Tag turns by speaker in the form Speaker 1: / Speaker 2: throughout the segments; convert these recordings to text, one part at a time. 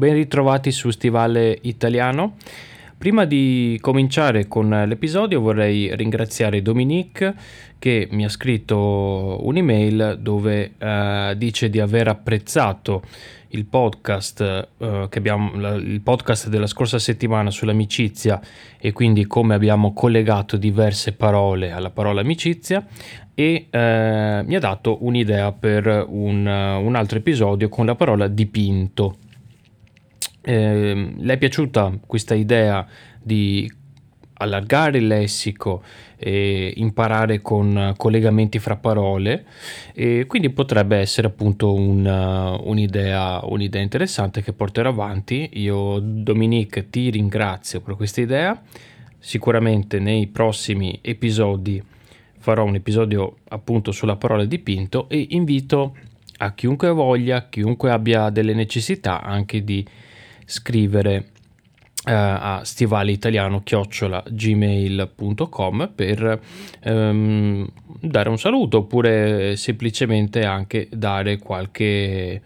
Speaker 1: Ben ritrovati su Stivale Italiano. Prima di cominciare con l'episodio vorrei ringraziare Dominique che mi ha scritto un'email dove uh, dice di aver apprezzato il podcast, che abbiamo, la, il podcast della scorsa settimana sull'amicizia e quindi come abbiamo collegato diverse parole alla parola amicizia e uh, mi ha dato un'idea per un, un altro episodio con la parola dipinto. Eh, le è piaciuta questa idea di allargare il lessico e imparare con collegamenti fra parole e quindi potrebbe essere appunto una, un'idea, un'idea interessante che porterò avanti. Io Dominique ti ringrazio per questa idea. Sicuramente nei prossimi episodi farò un episodio appunto sulla parola dipinto e invito a chiunque voglia, chiunque abbia delle necessità anche di scrivere uh, a stivaleitaliano chiocciola gmail.com per um, dare un saluto oppure semplicemente anche dare qualche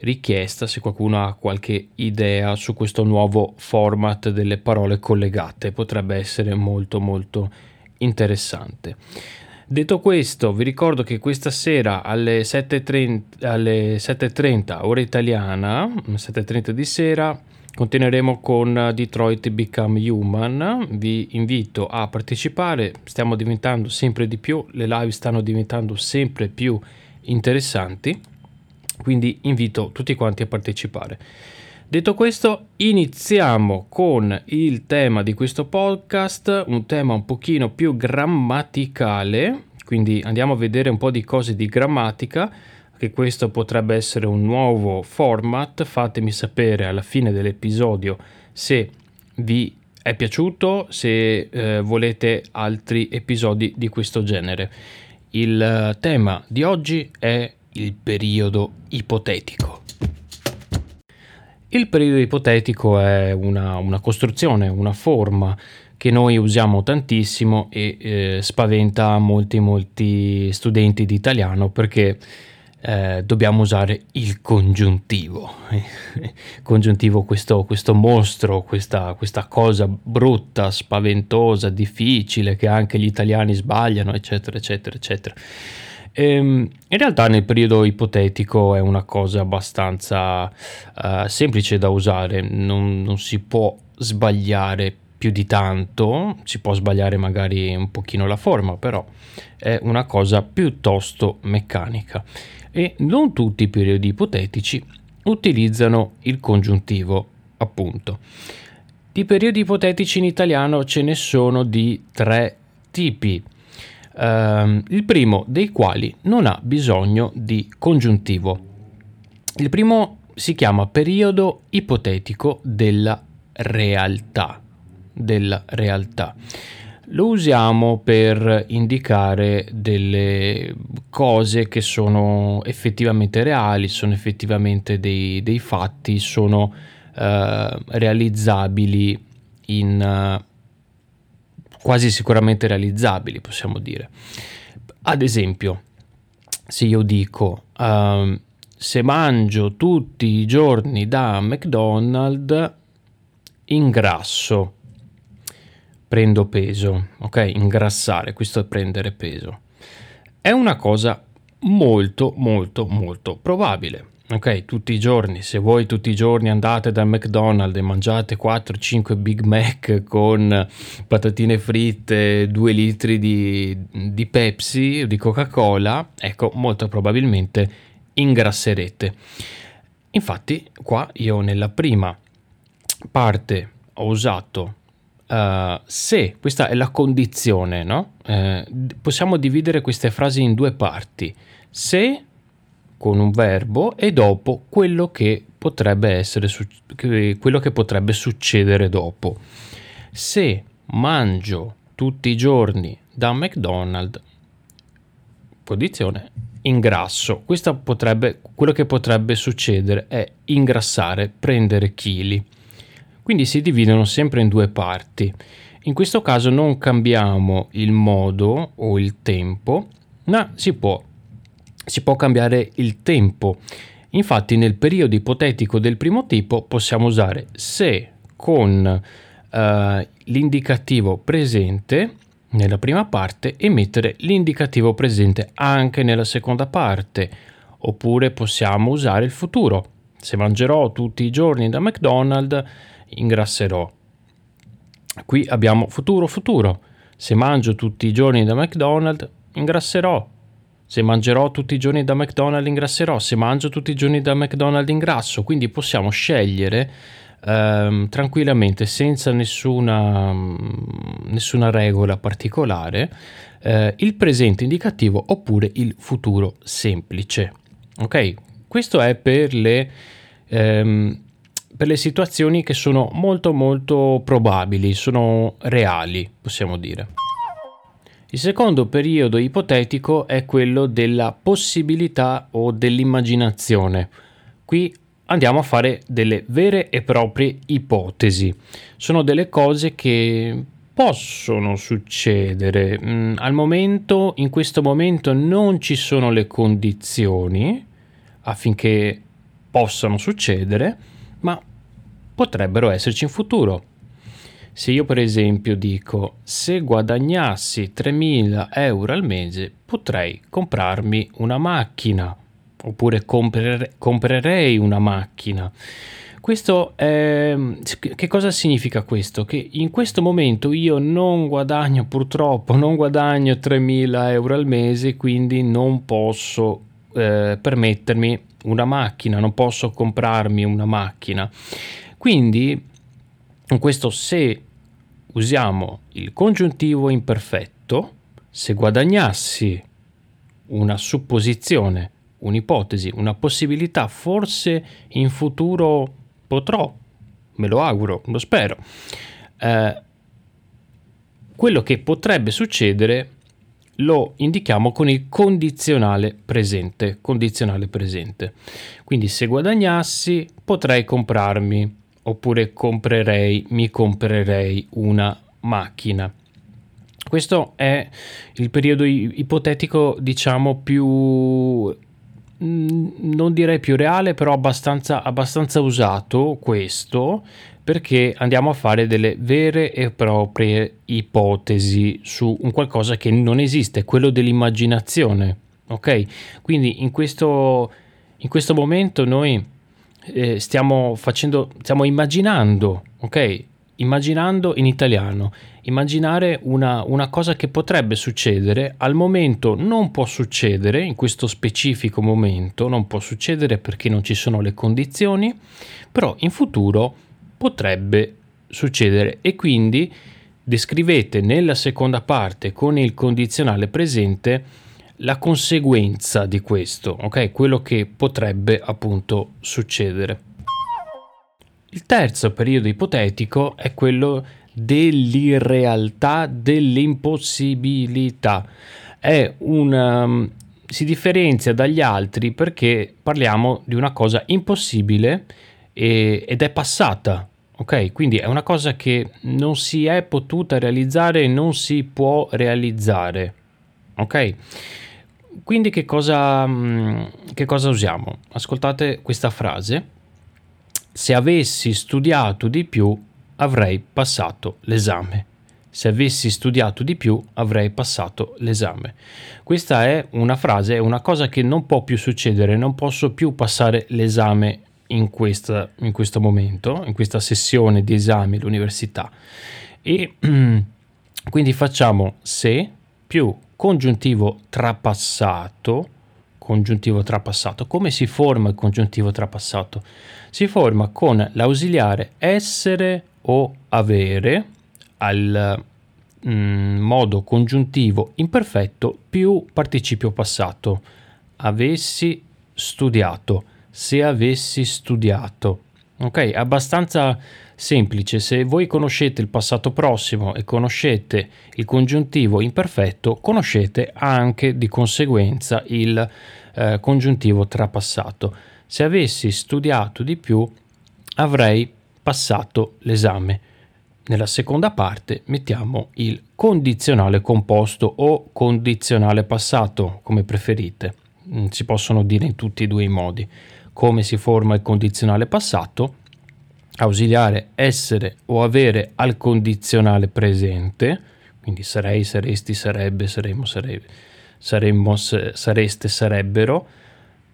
Speaker 1: richiesta se qualcuno ha qualche idea su questo nuovo format delle parole collegate. Potrebbe essere molto molto interessante Detto questo, vi ricordo che questa sera alle 7.30, alle 7.30 ora italiana, 7.30 di sera, continueremo con Detroit Become Human. Vi invito a partecipare, stiamo diventando sempre di più, le live stanno diventando sempre più interessanti, quindi invito tutti quanti a partecipare. Detto questo, iniziamo con il tema di questo podcast, un tema un pochino più grammaticale, quindi andiamo a vedere un po' di cose di grammatica, che questo potrebbe essere un nuovo format, fatemi sapere alla fine dell'episodio se vi è piaciuto, se eh, volete altri episodi di questo genere. Il eh, tema di oggi è il periodo ipotetico. Il periodo ipotetico è una, una costruzione, una forma che noi usiamo tantissimo e eh, spaventa molti molti studenti di italiano perché eh, dobbiamo usare il congiuntivo. congiuntivo, questo, questo mostro, questa, questa, cosa brutta, spaventosa, difficile, che anche gli italiani sbagliano, eccetera, eccetera, eccetera. Ehm, in realtà nel periodo ipotetico è una cosa abbastanza uh, semplice da usare, non, non, si può sbagliare più di tanto, si può sbagliare magari un pochino la forma, però è una cosa piuttosto meccanica. E non tutti i periodi ipotetici utilizzano il congiuntivo, appunto. Di periodi ipotetici in italiano ce ne sono di tre tipi ehm, il primo dei quali non ha bisogno di congiuntivo. Il primo si chiama periodo ipotetico della realtà. Della realtà. Lo usiamo per indicare delle cose che sono effettivamente reali, sono effettivamente dei, dei fatti, sono eh, realizzabili in, quasi sicuramente realizzabili, possiamo dire. Ad esempio, se io dico uh, se mangio tutti i giorni da McDonald's ingrasso, prendo peso, ok? Ingrassare, questo è prendere peso. È una cosa molto molto molto probabile ok, tutti i giorni, se voi tutti i giorni andate dal McDonald's e mangiate 4-5 Big Mac con patatine fritte, 2 litri di, di Pepsi di Coca-Cola, ecco, molto probabilmente ingrasserete. Infatti, qua io nella prima parte ho usato uh, se, questa è la condizione, no? Uh, possiamo dividere queste frasi in due parti. Se con un verbo e dopo quello che potrebbe essere quello che potrebbe succedere dopo. Se mangio tutti i giorni da McDonald's, posizione ingrasso. Questo potrebbe, quello che potrebbe succedere è ingrassare, prendere chili. Quindi si dividono sempre in due parti. In questo caso non cambiamo il modo o il tempo, ma si può si può cambiare il tempo Infatti nel periodo ipotetico del primo tipo possiamo usare se con eh, l'indicativo presente nella prima parte e mettere l'indicativo presente anche nella seconda parte. Oppure possiamo usare il futuro. Se mangerò tutti i giorni da McDonald's, ingrasserò. Qui abbiamo futuro futuro. Se mangio tutti i giorni da McDonald's, ingrasserò. Se mangerò tutti i giorni da McDonald's, ingrasserò. Se mangio tutti i giorni da McDonald's, ingrasso. Quindi possiamo scegliere ehm, tranquillamente, senza nessuna, nessuna regola particolare, eh, il presente indicativo oppure il futuro semplice. Ok? Questo è per le, ehm, per le situazioni che sono molto molto probabili, sono reali, possiamo dire. Il secondo periodo ipotetico è quello della possibilità o dell'immaginazione. Qui andiamo a fare delle vere e proprie ipotesi. Sono delle cose che possono succedere. Mm, al momento, in questo momento, non ci sono le condizioni affinché possano succedere, ma potrebbero esserci in futuro. Se io per esempio dico se guadagnassi 3.000 euro al mese potrei comprarmi una macchina oppure comprere, comprerei una macchina. Questo è, che cosa significa questo? Che in questo momento io non guadagno purtroppo, non guadagno 3.000 euro al mese, quindi non posso eh, permettermi una macchina, non posso comprarmi una macchina. Quindi questo se usiamo il congiuntivo imperfetto, se guadagnassi una supposizione un'ipotesi, una possibilità, forse in futuro potrò, me lo auguro, lo spero. Eh, quello che potrebbe succedere lo indichiamo con il condizionale presente, condizionale presente. Quindi se guadagnassi potrei comprarmi oppure comprerei, mi comprerei una macchina. Questo è il periodo ipotetico, diciamo, più Mm, non direi più reale, però abbastanza, abbastanza usato questo perché andiamo a fare delle vere e proprie ipotesi su un qualcosa che non esiste, quello dell'immaginazione. Ok? Quindi in questo, in questo momento noi eh, stiamo facendo, stiamo immaginando, ok? Immaginando in italiano, immaginare una, una, cosa che potrebbe succedere, al momento non può succedere, in questo specifico momento non può succedere perché non ci sono le condizioni, però in futuro potrebbe succedere e quindi descrivete nella seconda parte con il condizionale presente la conseguenza di questo, ok? Quello che potrebbe appunto succedere. Il terzo periodo ipotetico è quello dell'irrealtà, dell'impossibilità. È una, um, si differenzia dagli altri perché parliamo di una cosa impossibile e, ed è passata. Ok, quindi è una cosa che non si è potuta realizzare e non si può realizzare. Ok? Quindi che cosa, mm, che cosa usiamo? Ascoltate questa frase se avessi studiato di più avrei passato l'esame. Se avessi studiato di più avrei passato l'esame. Questa è una frase, è una cosa che non può più succedere, non posso più passare l'esame in, questa, in questo momento, in questa sessione di esami all'università. E quindi facciamo se più congiuntivo trapassato congiuntivo trapassato. Come si forma il congiuntivo trapassato? Si forma con l'ausiliare essere o avere al mm, modo congiuntivo imperfetto più participio passato. Avessi studiato, se avessi studiato. Ok, abbastanza semplice. Se voi conoscete il passato prossimo e conoscete il congiuntivo imperfetto, conoscete anche di conseguenza il eh, congiuntivo trapassato. Se avessi studiato di più avrei passato l'esame. Nella seconda parte mettiamo il condizionale composto o condizionale passato, come preferite. Mm, si possono dire in tutti e due i modi. come si forma il condizionale passato, ausiliare essere o avere al condizionale presente, quindi sarei, saresti, sarebbe, saremmo, sarebbe, saremmo, sareste, sarebbero,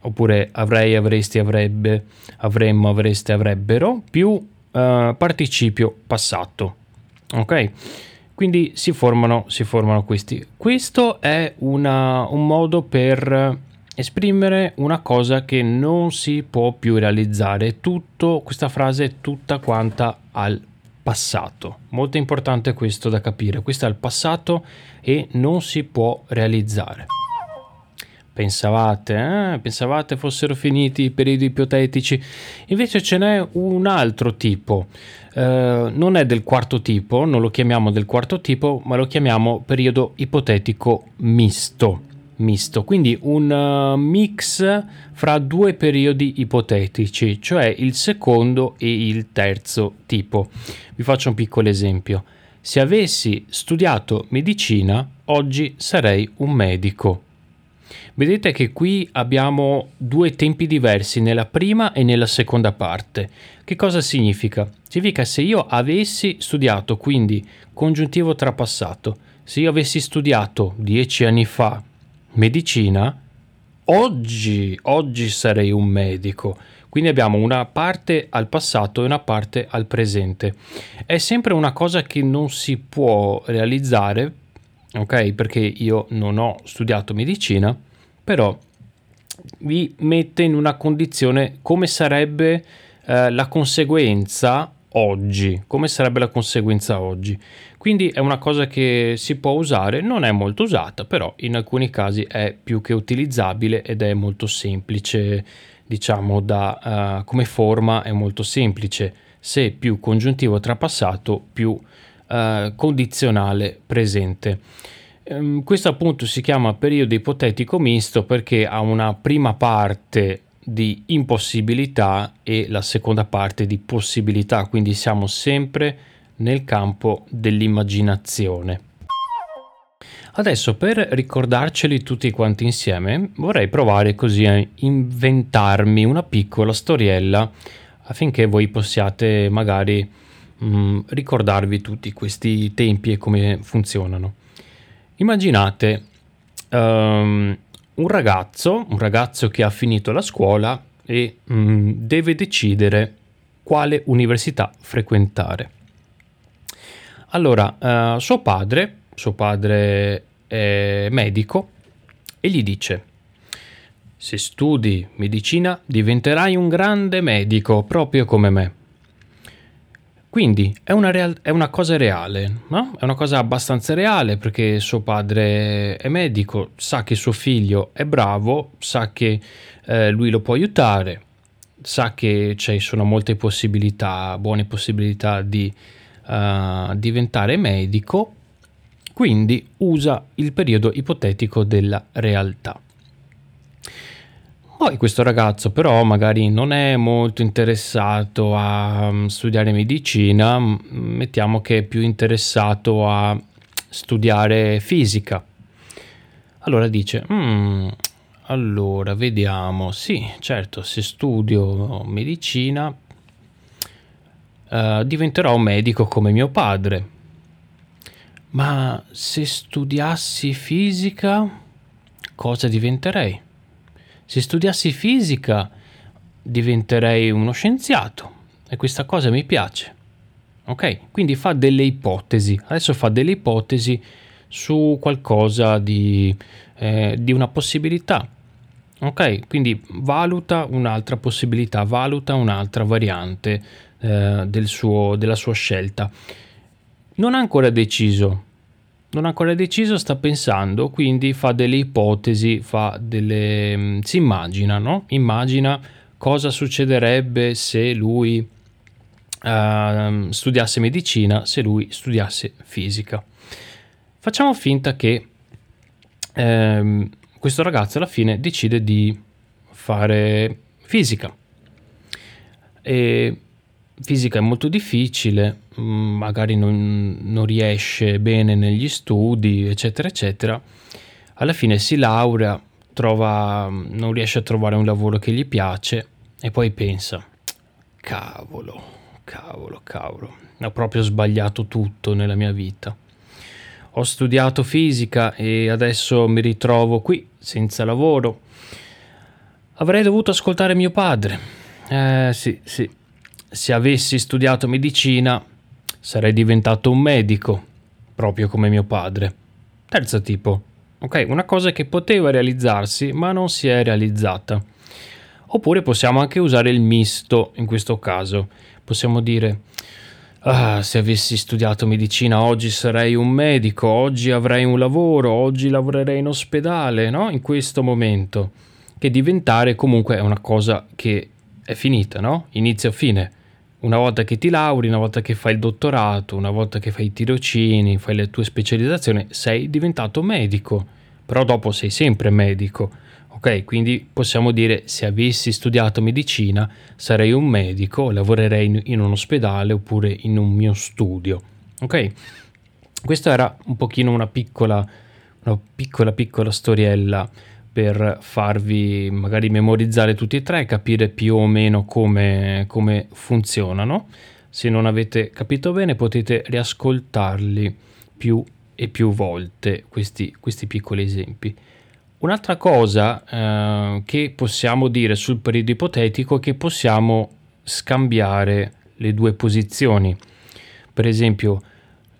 Speaker 1: oppure avrei, avresti, avrebbe, avremmo, avreste, avrebbero, più uh, participio passato. Ok? Quindi si formano, si formano questi. Questo è una, un modo per esprimere una cosa che non si può più realizzare. Tutto, questa frase è tutta quanta al passato. Molto importante questo da capire. Questo è il passato e non si può realizzare. Pensavate, eh? pensavate fossero finiti i periodi ipotetici, invece ce n'è un altro tipo. Uh, non è del quarto tipo, non lo chiamiamo del quarto tipo, ma lo chiamiamo periodo ipotetico misto. Misto. Quindi un uh, mix fra due periodi ipotetici, cioè il secondo e il terzo tipo. Vi faccio un piccolo esempio. Se avessi studiato medicina, oggi sarei un medico. Vedete che qui abbiamo due tempi diversi nella prima e nella seconda parte. Che cosa significa? Significa se io avessi studiato, quindi congiuntivo trapassato, se io avessi studiato dieci anni fa medicina, oggi, oggi sarei un medico. Quindi abbiamo una parte al passato e una parte al presente. È sempre una cosa che non si può realizzare, ok? Perché io non ho studiato medicina però vi mette in una condizione come sarebbe eh, la conseguenza oggi, come sarebbe la conseguenza oggi. Quindi è una cosa che si può usare, non è molto usata, però in alcuni casi è più che utilizzabile ed è molto semplice, diciamo, da, uh, come forma è molto semplice. Se più congiuntivo trapassato, più uh, condizionale presente. Um, questo appunto si chiama periodo ipotetico misto perché ha una prima parte di impossibilità e la seconda parte di possibilità, quindi siamo sempre nel campo dell'immaginazione. Adesso per ricordarceli tutti quanti insieme vorrei provare così a inventarmi una piccola storiella affinché voi possiate magari mh, mm, ricordarvi tutti questi tempi e come funzionano. Immaginate um, un ragazzo, un ragazzo che ha finito la scuola e um, deve decidere quale università frequentare. Allora, uh, suo padre, suo padre è medico e gli dice se studi medicina diventerai un grande medico proprio come me. Quindi è una, real- è una, cosa reale, no? È una cosa abbastanza reale perché suo padre è medico, sa che suo figlio è bravo, sa che eh, lui lo può aiutare, sa che ci sono molte possibilità, buone possibilità di uh, diventare medico, quindi usa il periodo ipotetico della realtà. Poi questo ragazzo però magari non è molto interessato a mm, studiare medicina, mettiamo che è più interessato a studiare fisica. Allora dice, mm, allora vediamo, sì, certo, se studio medicina uh, diventerò un medico come mio padre. Ma se studiassi fisica, cosa diventerei? Se studiassi fisica diventerei uno scienziato e questa cosa mi piace. Ok? Quindi fa delle ipotesi. Adesso fa delle ipotesi su qualcosa di, eh, di una possibilità. Ok? Quindi valuta un'altra possibilità, valuta un'altra variante eh, del suo, della sua scelta. Non ha ancora deciso non ha ancora deciso, sta pensando, quindi fa delle ipotesi, fa delle, mm, si immagina, no? Immagina cosa succederebbe se lui uh, studiasse medicina, se lui studiasse fisica. Facciamo finta che um, questo ragazzo alla fine decide di fare fisica. E fisica è molto difficile, magari non, non, riesce bene negli studi, eccetera, eccetera. Alla fine si laurea, trova, non riesce a trovare un lavoro che gli piace e poi pensa, cavolo, cavolo, cavolo, ho proprio sbagliato tutto nella mia vita. Ho studiato fisica e adesso mi ritrovo qui senza lavoro. Avrei dovuto ascoltare mio padre. Eh sì, sì. Se avessi studiato medicina sarei diventato un medico, proprio come mio padre. Terzo tipo. Ok, una cosa che poteva realizzarsi ma non si è realizzata. Oppure possiamo anche usare il misto in questo caso. Possiamo dire Ah, se avessi studiato medicina oggi sarei un medico, oggi avrei un lavoro, oggi lavorerei in ospedale, no? In questo momento. Che diventare comunque è una cosa che è finita, no? Inizio a fine. Una volta che ti lauri, una volta che fai il dottorato, una volta che fai i tirocini, fai le tue specializzazioni, sei diventato medico. Però dopo sei sempre medico Ok, quindi possiamo dire se avessi studiato medicina sarei un medico, lavorerei in, in un ospedale oppure in un mio studio. Ok, questa era un pochino una piccola, una piccola, piccola storiella per farvi magari memorizzare tutti e tre, capire più o meno come, come funzionano. Se non avete capito bene potete riascoltarli più e più volte questi, questi piccoli esempi. Un'altra cosa eh, che possiamo dire sul periodo ipotetico è che possiamo scambiare le due posizioni. Per esempio,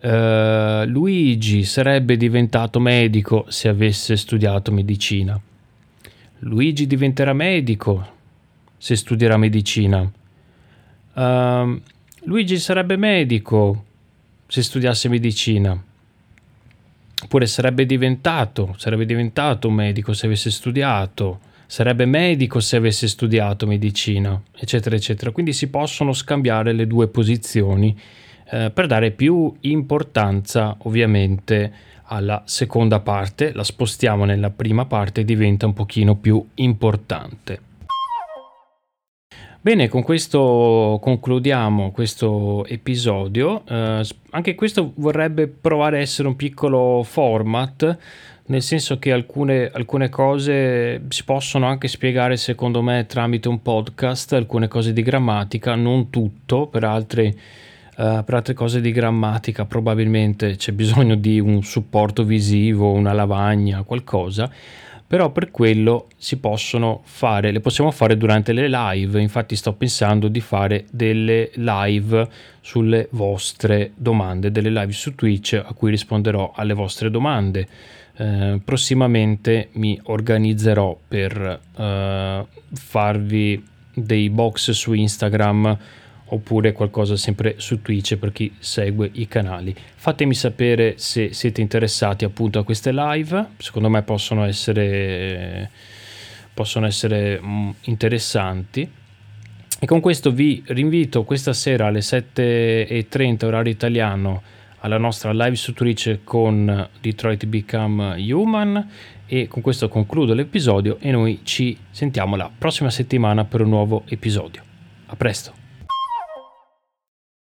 Speaker 1: eh, Luigi sarebbe diventato medico se avesse studiato medicina. Luigi diventerà medico se studierà medicina. Uh, Luigi sarebbe medico se studiasse medicina. Oppure sarebbe diventato, sarebbe diventato un medico se avesse studiato, sarebbe medico se avesse studiato medicina, eccetera, eccetera. Quindi si possono scambiare le due posizioni eh, per dare più importanza, ovviamente, alla seconda parte, la spostiamo nella prima parte e diventa un pochino più importante. Bene, con questo concludiamo questo episodio. Eh, anche questo vorrebbe provare a essere un piccolo format, nel senso che alcune, alcune cose si possono anche spiegare, secondo me, tramite un podcast, alcune cose di grammatica, non tutto, per altre, Uh, per altre cose di grammatica probabilmente c'è bisogno di un supporto visivo, una lavagna, qualcosa però per quello si possono fare, le possiamo fare durante le live, infatti sto pensando di fare delle live sulle vostre domande, delle live su Twitch a cui risponderò alle vostre domande. Eh, prossimamente mi organizzerò per eh, farvi dei box su Instagram oppure qualcosa sempre su Twitch per chi segue i canali. Fatemi sapere se siete interessati appunto a queste live, secondo me possono essere, possono essere mm, interessanti. E con questo vi rinvito questa sera alle 7.30 orario italiano alla nostra live su Twitch con Detroit Become Human e con questo concludo l'episodio e noi ci sentiamo la prossima settimana per un nuovo episodio. A presto!